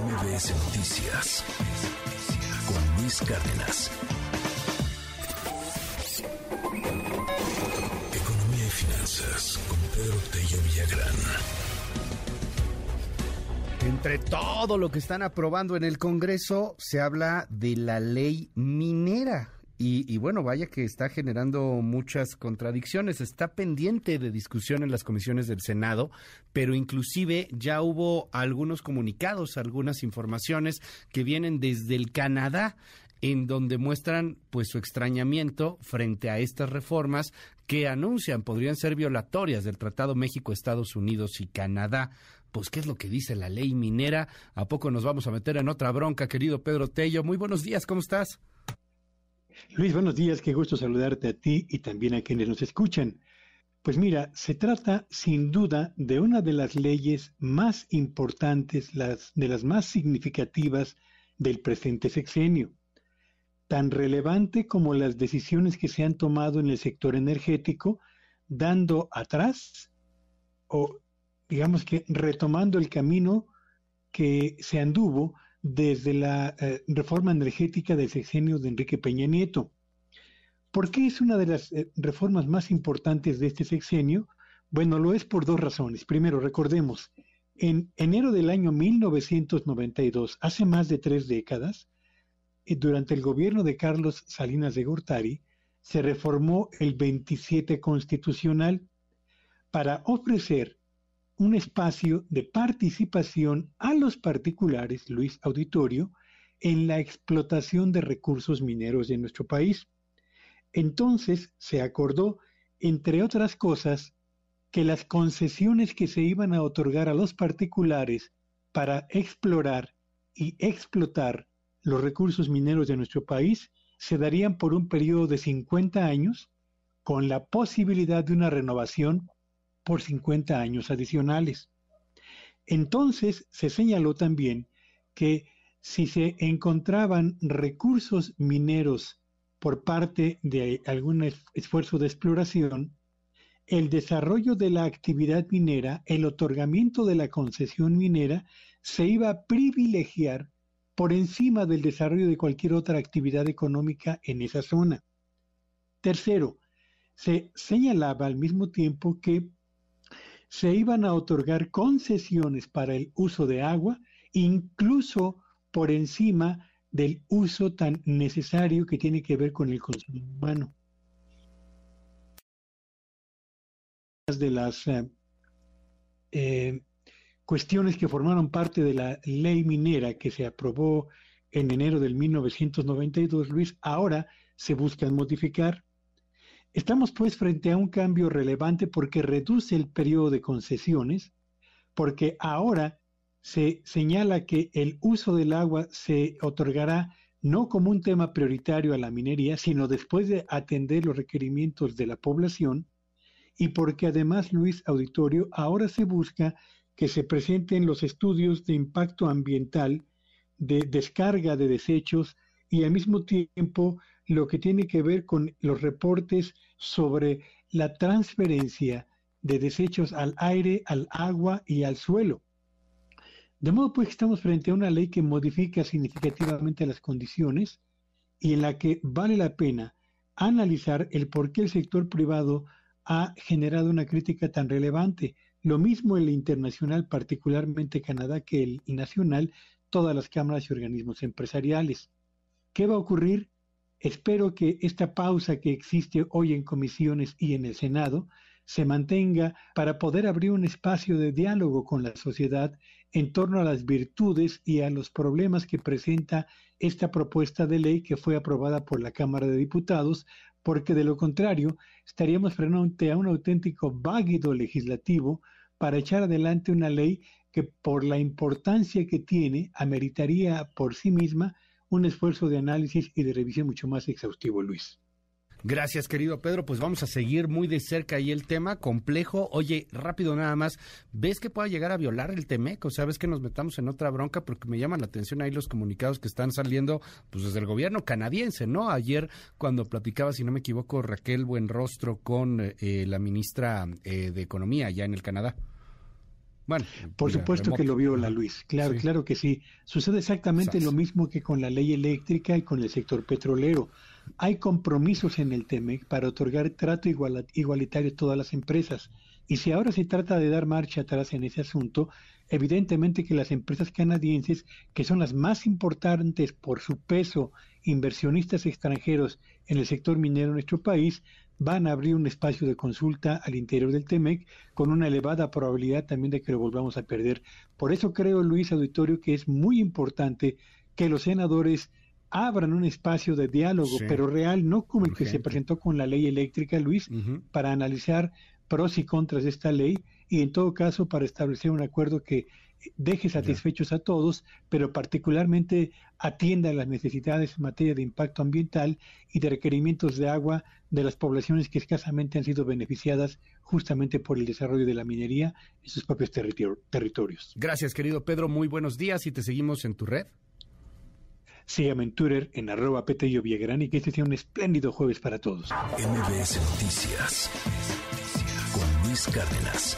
MBS Noticias con Luis Cárdenas. Economía y finanzas con Pedro Tello Villagrán. Entre todo lo que están aprobando en el Congreso, se habla de la ley minera. Y, bueno, vaya que está generando muchas contradicciones. Está pendiente de discusión en las comisiones del Senado, pero inclusive ya hubo algunos comunicados, algunas informaciones que vienen desde el Canadá en donde muestran pues su extrañamiento frente a estas reformas que anuncian podrían ser violatorias del Tratado México, Estados Unidos y Canadá. Pues, ¿qué es lo que dice la ley minera? ¿A poco nos vamos a meter en otra bronca, querido Pedro Tello? Muy buenos días, ¿cómo estás? Luis, buenos días, qué gusto saludarte a ti y también a quienes nos escuchan. Pues mira, se trata sin duda de una de las leyes más importantes, las, de las más significativas del presente sexenio, tan relevante como las decisiones que se han tomado en el sector energético, dando atrás o digamos que retomando el camino que se anduvo desde la eh, reforma energética del sexenio de Enrique Peña Nieto. ¿Por qué es una de las eh, reformas más importantes de este sexenio? Bueno, lo es por dos razones. Primero, recordemos, en enero del año 1992, hace más de tres décadas, eh, durante el gobierno de Carlos Salinas de Gortari, se reformó el 27 constitucional para ofrecer un espacio de participación a los particulares, Luis Auditorio, en la explotación de recursos mineros de nuestro país. Entonces se acordó, entre otras cosas, que las concesiones que se iban a otorgar a los particulares para explorar y explotar los recursos mineros de nuestro país se darían por un periodo de 50 años con la posibilidad de una renovación por 50 años adicionales. Entonces se señaló también que si se encontraban recursos mineros por parte de algún esfuerzo de exploración, el desarrollo de la actividad minera, el otorgamiento de la concesión minera, se iba a privilegiar por encima del desarrollo de cualquier otra actividad económica en esa zona. Tercero, se señalaba al mismo tiempo que se iban a otorgar concesiones para el uso de agua, incluso por encima del uso tan necesario que tiene que ver con el consumo humano. De las eh, eh, cuestiones que formaron parte de la ley minera que se aprobó en enero del 1992, Luis, ahora se buscan modificar Estamos pues frente a un cambio relevante porque reduce el periodo de concesiones, porque ahora se señala que el uso del agua se otorgará no como un tema prioritario a la minería, sino después de atender los requerimientos de la población, y porque además, Luis Auditorio, ahora se busca que se presenten los estudios de impacto ambiental, de descarga de desechos y al mismo tiempo lo que tiene que ver con los reportes sobre la transferencia de desechos al aire, al agua y al suelo. De modo pues que estamos frente a una ley que modifica significativamente las condiciones y en la que vale la pena analizar el por qué el sector privado ha generado una crítica tan relevante. Lo mismo el internacional, particularmente Canadá, que el nacional, todas las cámaras y organismos empresariales. ¿Qué va a ocurrir? Espero que esta pausa que existe hoy en comisiones y en el Senado se mantenga para poder abrir un espacio de diálogo con la sociedad en torno a las virtudes y a los problemas que presenta esta propuesta de ley que fue aprobada por la Cámara de Diputados, porque de lo contrario estaríamos frente a un auténtico váguido legislativo para echar adelante una ley que por la importancia que tiene ameritaría por sí misma un esfuerzo de análisis y de revisión mucho más exhaustivo, Luis. Gracias, querido Pedro. Pues vamos a seguir muy de cerca ahí el tema complejo. Oye, rápido nada más, ¿ves que pueda llegar a violar el TEMEC? O sea, ¿ves que nos metamos en otra bronca? Porque me llaman la atención ahí los comunicados que están saliendo pues desde el gobierno canadiense, ¿no? Ayer cuando platicaba, si no me equivoco, Raquel Buenrostro con eh, la ministra eh, de Economía allá en el Canadá. Bueno, por supuesto que lo viola, Luis. Claro, claro que sí. Sucede exactamente lo mismo que con la ley eléctrica y con el sector petrolero. Hay compromisos en el TEMEC para otorgar trato igualitario a todas las empresas. Y si ahora se trata de dar marcha atrás en ese asunto, evidentemente que las empresas canadienses, que son las más importantes por su peso, inversionistas extranjeros en el sector minero en nuestro país, van a abrir un espacio de consulta al interior del TEMEC con una elevada probabilidad también de que lo volvamos a perder. Por eso creo, Luis Auditorio, que es muy importante que los senadores abran un espacio de diálogo, pero real, no como el que se presentó con la ley eléctrica, Luis, para analizar pros y contras de esta ley y en todo caso para establecer un acuerdo que deje satisfechos a todos, pero particularmente atienda las necesidades en materia de impacto ambiental y de requerimientos de agua de las poblaciones que escasamente han sido beneficiadas justamente por el desarrollo de la minería en sus propios territorios. Gracias, querido Pedro. Muy buenos días y te seguimos en tu red. Sígueme en Twitter en arroba Petello y que este sea un espléndido jueves para todos. MBS Noticias Cárdenas.